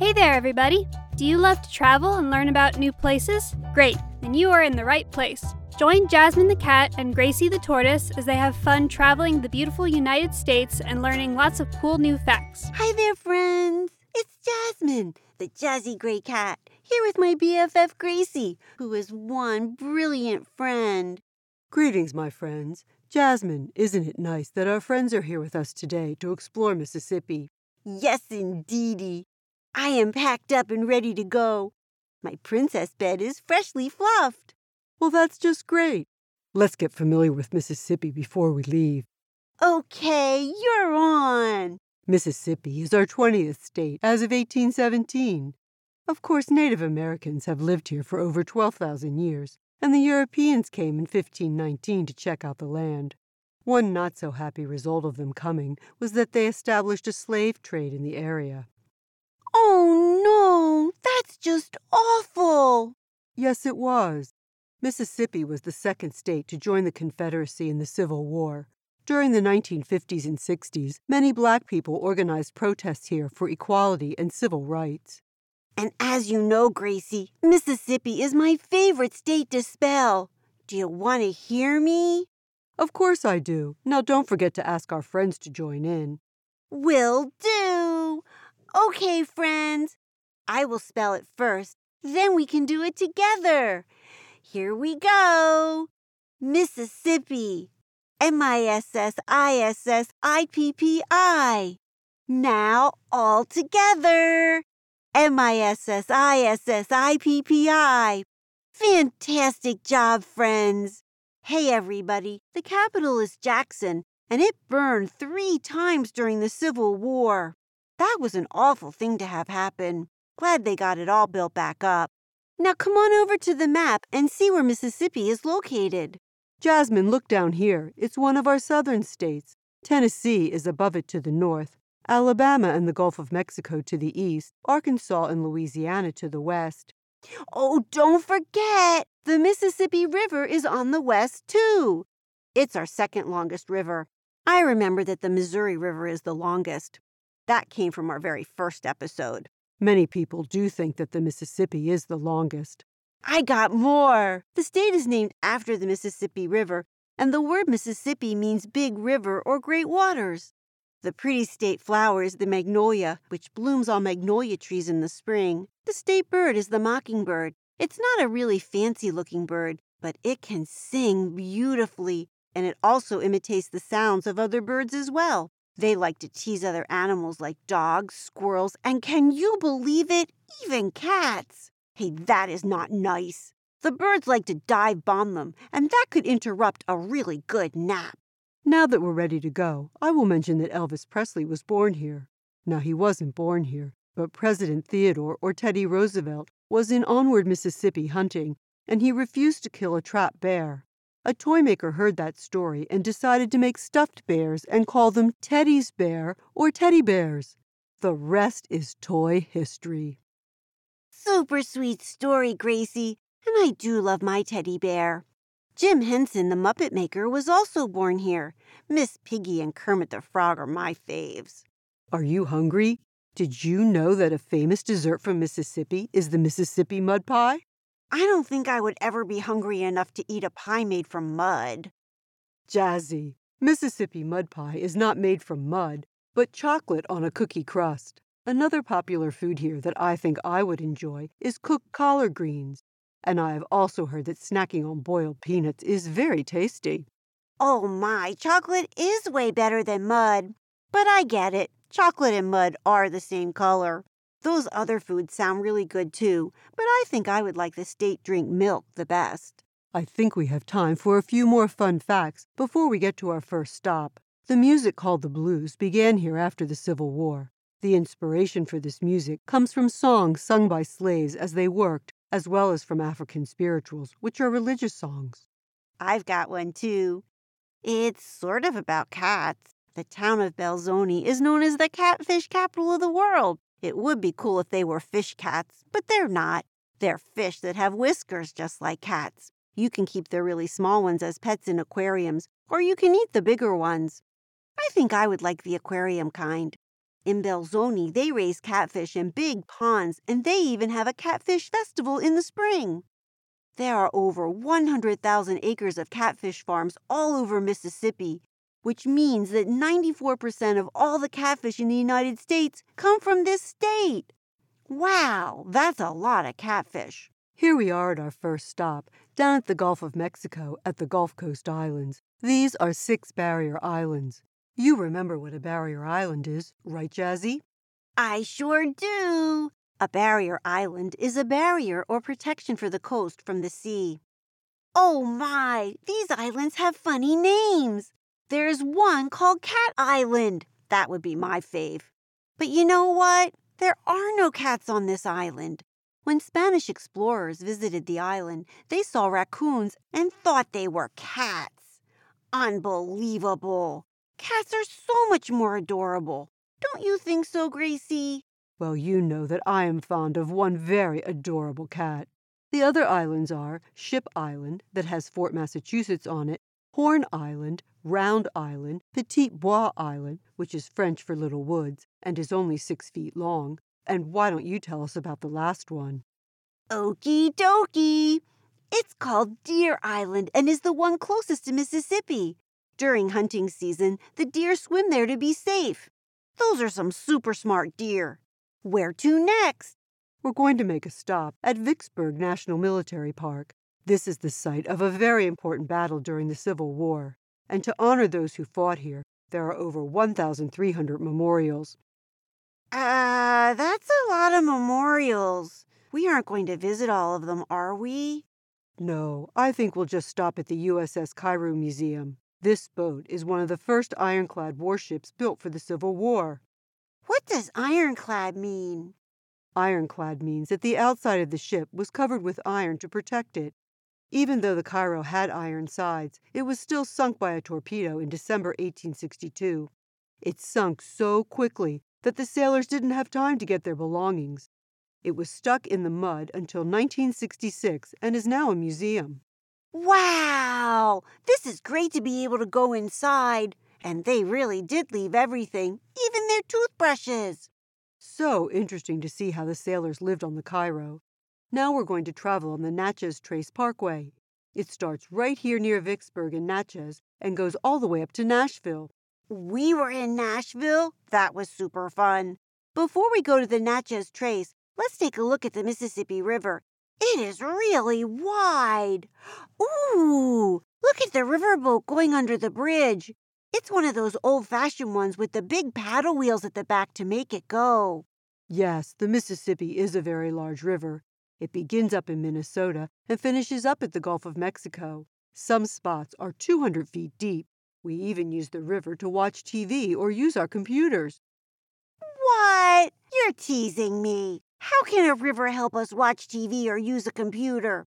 Hey there, everybody! Do you love to travel and learn about new places? Great, then you are in the right place. Join Jasmine the cat and Gracie the tortoise as they have fun traveling the beautiful United States and learning lots of cool new facts. Hi there, friends. It's Jasmine, the jazzy gray cat, here with my BFF Gracie, who is one brilliant friend. Greetings, my friends. Jasmine, isn't it nice that our friends are here with us today to explore Mississippi? Yes, indeedy. I am packed up and ready to go. My princess bed is freshly fluffed. Well, that's just great. Let's get familiar with Mississippi before we leave. Okay, you're on. Mississippi is our 20th state as of 1817. Of course, Native Americans have lived here for over 12,000 years, and the Europeans came in 1519 to check out the land. One not so happy result of them coming was that they established a slave trade in the area. Oh no, that's just awful. Yes, it was. Mississippi was the second state to join the Confederacy in the Civil War. During the 1950s and 60s, many black people organized protests here for equality and civil rights. And as you know, Gracie, Mississippi is my favorite state to spell. Do you want to hear me? Of course I do. Now don't forget to ask our friends to join in. Will do. Okay, friends. I will spell it first, then we can do it together. Here we go. Mississippi. M I S S I S S I P P I. Now all together. M I S S I S S I P P I. Fantastic job, friends. Hey, everybody. The capital is Jackson, and it burned three times during the Civil War. That was an awful thing to have happen. Glad they got it all built back up. Now come on over to the map and see where Mississippi is located. Jasmine, look down here. It's one of our southern states. Tennessee is above it to the north, Alabama and the Gulf of Mexico to the east, Arkansas and Louisiana to the west. Oh, don't forget, the Mississippi River is on the west, too. It's our second longest river. I remember that the Missouri River is the longest. That came from our very first episode. Many people do think that the Mississippi is the longest. I got more. The state is named after the Mississippi River, and the word Mississippi means big river or great waters. The pretty state flower is the magnolia, which blooms on magnolia trees in the spring. The state bird is the mockingbird. It's not a really fancy looking bird, but it can sing beautifully, and it also imitates the sounds of other birds as well. They like to tease other animals like dogs, squirrels, and can you believe it? Even cats. Hey, that is not nice. The birds like to dive bomb them, and that could interrupt a really good nap. Now that we're ready to go, I will mention that Elvis Presley was born here. Now, he wasn't born here, but President Theodore or Teddy Roosevelt was in Onward, Mississippi hunting, and he refused to kill a trapped bear. A toy maker heard that story and decided to make stuffed bears and call them Teddy's Bear or Teddy Bears. The rest is toy history. Super sweet story, Gracie, and I do love my teddy bear. Jim Henson, the Muppet Maker, was also born here. Miss Piggy and Kermit the Frog are my faves. Are you hungry? Did you know that a famous dessert from Mississippi is the Mississippi mud pie? I don't think I would ever be hungry enough to eat a pie made from mud. Jazzy, Mississippi mud pie is not made from mud, but chocolate on a cookie crust. Another popular food here that I think I would enjoy is cooked collard greens. And I have also heard that snacking on boiled peanuts is very tasty. Oh my, chocolate is way better than mud. But I get it. Chocolate and mud are the same color. Those other foods sound really good too, but I think I would like the state drink milk the best. I think we have time for a few more fun facts before we get to our first stop. The music called the blues began here after the Civil War. The inspiration for this music comes from songs sung by slaves as they worked, as well as from African spirituals, which are religious songs. I've got one too. It's sort of about cats. The town of Belzoni is known as the catfish capital of the world. It would be cool if they were fish cats, but they're not. They're fish that have whiskers just like cats. You can keep the really small ones as pets in aquariums, or you can eat the bigger ones. I think I would like the aquarium kind. In Belzoni, they raise catfish in big ponds, and they even have a catfish festival in the spring. There are over 100,000 acres of catfish farms all over Mississippi, which means that 94% of all the catfish in the United States come from this state. Wow, that's a lot of catfish. Here we are at our first stop, down at the Gulf of Mexico at the Gulf Coast Islands. These are six barrier islands. You remember what a barrier island is, right, Jazzy? I sure do. A barrier island is a barrier or protection for the coast from the sea. Oh my, these islands have funny names. There's one called Cat Island. That would be my fave. But you know what? There are no cats on this island. When Spanish explorers visited the island, they saw raccoons and thought they were cats. Unbelievable! Cats are so much more adorable. Don't you think so, Gracie? Well, you know that I am fond of one very adorable cat. The other islands are Ship Island, that has Fort Massachusetts on it, Horn Island, Round Island, Petit Bois Island, which is French for little woods and is only six feet long. And why don't you tell us about the last one? Okie dokie. It's called Deer Island and is the one closest to Mississippi. During hunting season, the deer swim there to be safe. Those are some super smart deer. Where to next? We're going to make a stop at Vicksburg National Military Park. This is the site of a very important battle during the Civil War. And to honor those who fought here, there are over 1,300 memorials. Uh, that's a lot of memorials. We aren't going to visit all of them, are we? No, I think we'll just stop at the USS Cairo Museum. This boat is one of the first ironclad warships built for the Civil War. What does ironclad mean? Ironclad means that the outside of the ship was covered with iron to protect it. Even though the Cairo had iron sides, it was still sunk by a torpedo in December 1862. It sunk so quickly that the sailors didn't have time to get their belongings. It was stuck in the mud until 1966 and is now a museum. Wow! This is great to be able to go inside. And they really did leave everything, even their toothbrushes. So interesting to see how the sailors lived on the Cairo. Now we're going to travel on the Natchez Trace Parkway. It starts right here near Vicksburg and Natchez and goes all the way up to Nashville. We were in Nashville. That was super fun. Before we go to the Natchez Trace, let's take a look at the Mississippi River. It is really wide. Ooh, look at the riverboat going under the bridge. It's one of those old fashioned ones with the big paddle wheels at the back to make it go. Yes, the Mississippi is a very large river. It begins up in Minnesota and finishes up at the Gulf of Mexico. Some spots are 200 feet deep. We even use the river to watch TV or use our computers. What? You're teasing me. How can a river help us watch TV or use a computer?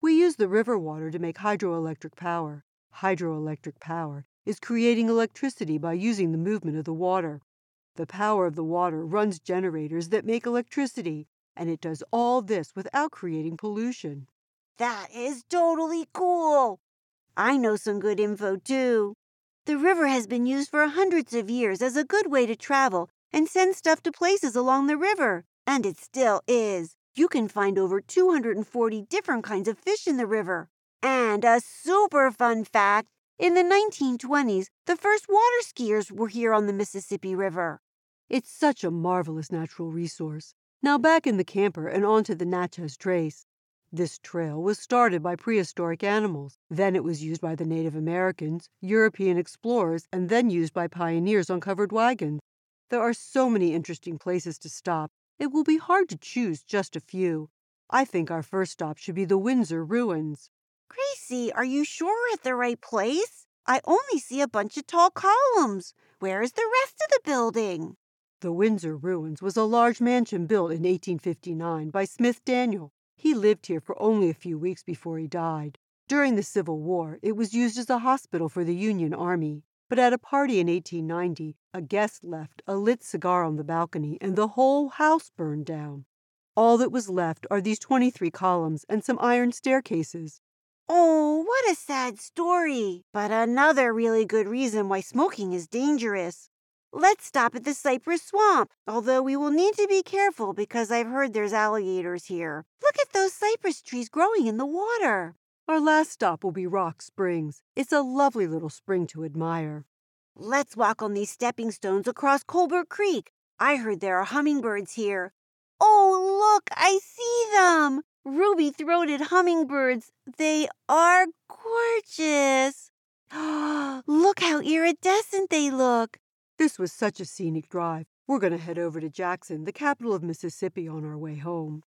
We use the river water to make hydroelectric power. Hydroelectric power is creating electricity by using the movement of the water. The power of the water runs generators that make electricity, and it does all this without creating pollution. That is totally cool. I know some good info too. The river has been used for hundreds of years as a good way to travel and send stuff to places along the river, and it still is. You can find over 240 different kinds of fish in the river. And a super fun fact in the 1920s, the first water skiers were here on the Mississippi River. It's such a marvelous natural resource. Now back in the camper and onto the Natchez Trace. This trail was started by prehistoric animals. Then it was used by the Native Americans, European explorers, and then used by pioneers on covered wagons. There are so many interesting places to stop, it will be hard to choose just a few. I think our first stop should be the Windsor Ruins. Gracie, are you sure we're at the right place? I only see a bunch of tall columns. Where is the rest of the building? The Windsor Ruins was a large mansion built in 1859 by Smith Daniel. He lived here for only a few weeks before he died. During the Civil War, it was used as a hospital for the Union Army. But at a party in 1890, a guest left a lit cigar on the balcony and the whole house burned down. All that was left are these 23 columns and some iron staircases. Oh, what a sad story. But another really good reason why smoking is dangerous. Let's stop at the cypress swamp, although we will need to be careful because I've heard there's alligators here. Look at those cypress trees growing in the water. Our last stop will be Rock Springs. It's a lovely little spring to admire. Let's walk on these stepping stones across Colbert Creek. I heard there are hummingbirds here. Oh, look, I see them! Ruby throated hummingbirds. They are gorgeous. look how iridescent they look. This was such a scenic drive. We're going to head over to Jackson, the capital of Mississippi, on our way home.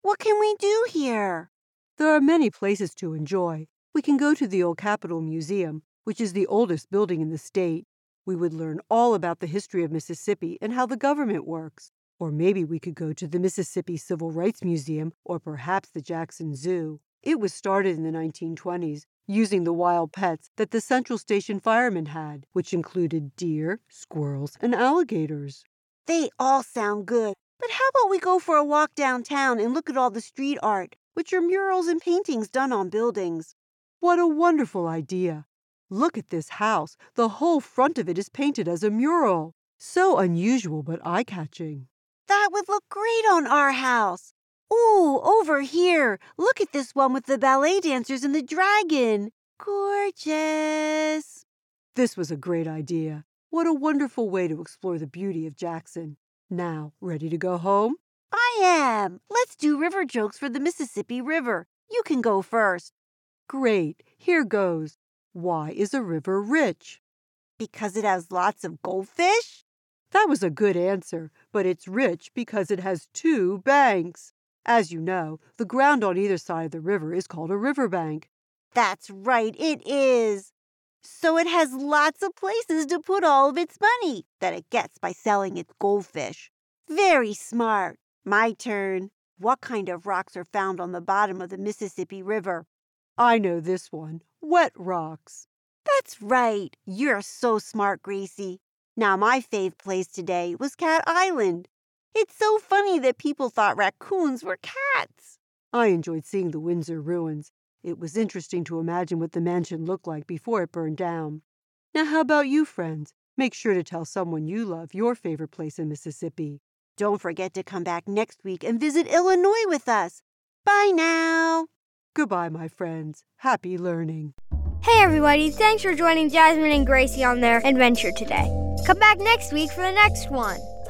What can we do here? There are many places to enjoy. We can go to the Old Capitol Museum, which is the oldest building in the state. We would learn all about the history of Mississippi and how the government works. Or maybe we could go to the Mississippi Civil Rights Museum or perhaps the Jackson Zoo. It was started in the 1920s using the wild pets that the Central Station firemen had, which included deer, squirrels, and alligators. They all sound good. But how about we go for a walk downtown and look at all the street art, which are murals and paintings done on buildings? What a wonderful idea! Look at this house. The whole front of it is painted as a mural. So unusual but eye catching. That would look great on our house. Ooh, over here. Look at this one with the ballet dancers and the dragon. Gorgeous. This was a great idea. What a wonderful way to explore the beauty of Jackson. Now, ready to go home? I am. Let's do river jokes for the Mississippi River. You can go first. Great. Here goes. Why is a river rich? Because it has lots of goldfish? That was a good answer, but it's rich because it has two banks. As you know, the ground on either side of the river is called a riverbank. That's right, it is. So it has lots of places to put all of its money that it gets by selling its goldfish. Very smart. My turn. What kind of rocks are found on the bottom of the Mississippi River? I know this one wet rocks. That's right. You're so smart, Gracie. Now, my fave place today was Cat Island. It's so funny that people thought raccoons were cats. I enjoyed seeing the Windsor ruins. It was interesting to imagine what the mansion looked like before it burned down. Now, how about you, friends? Make sure to tell someone you love your favorite place in Mississippi. Don't forget to come back next week and visit Illinois with us. Bye now. Goodbye, my friends. Happy learning. Hey, everybody. Thanks for joining Jasmine and Gracie on their adventure today. Come back next week for the next one.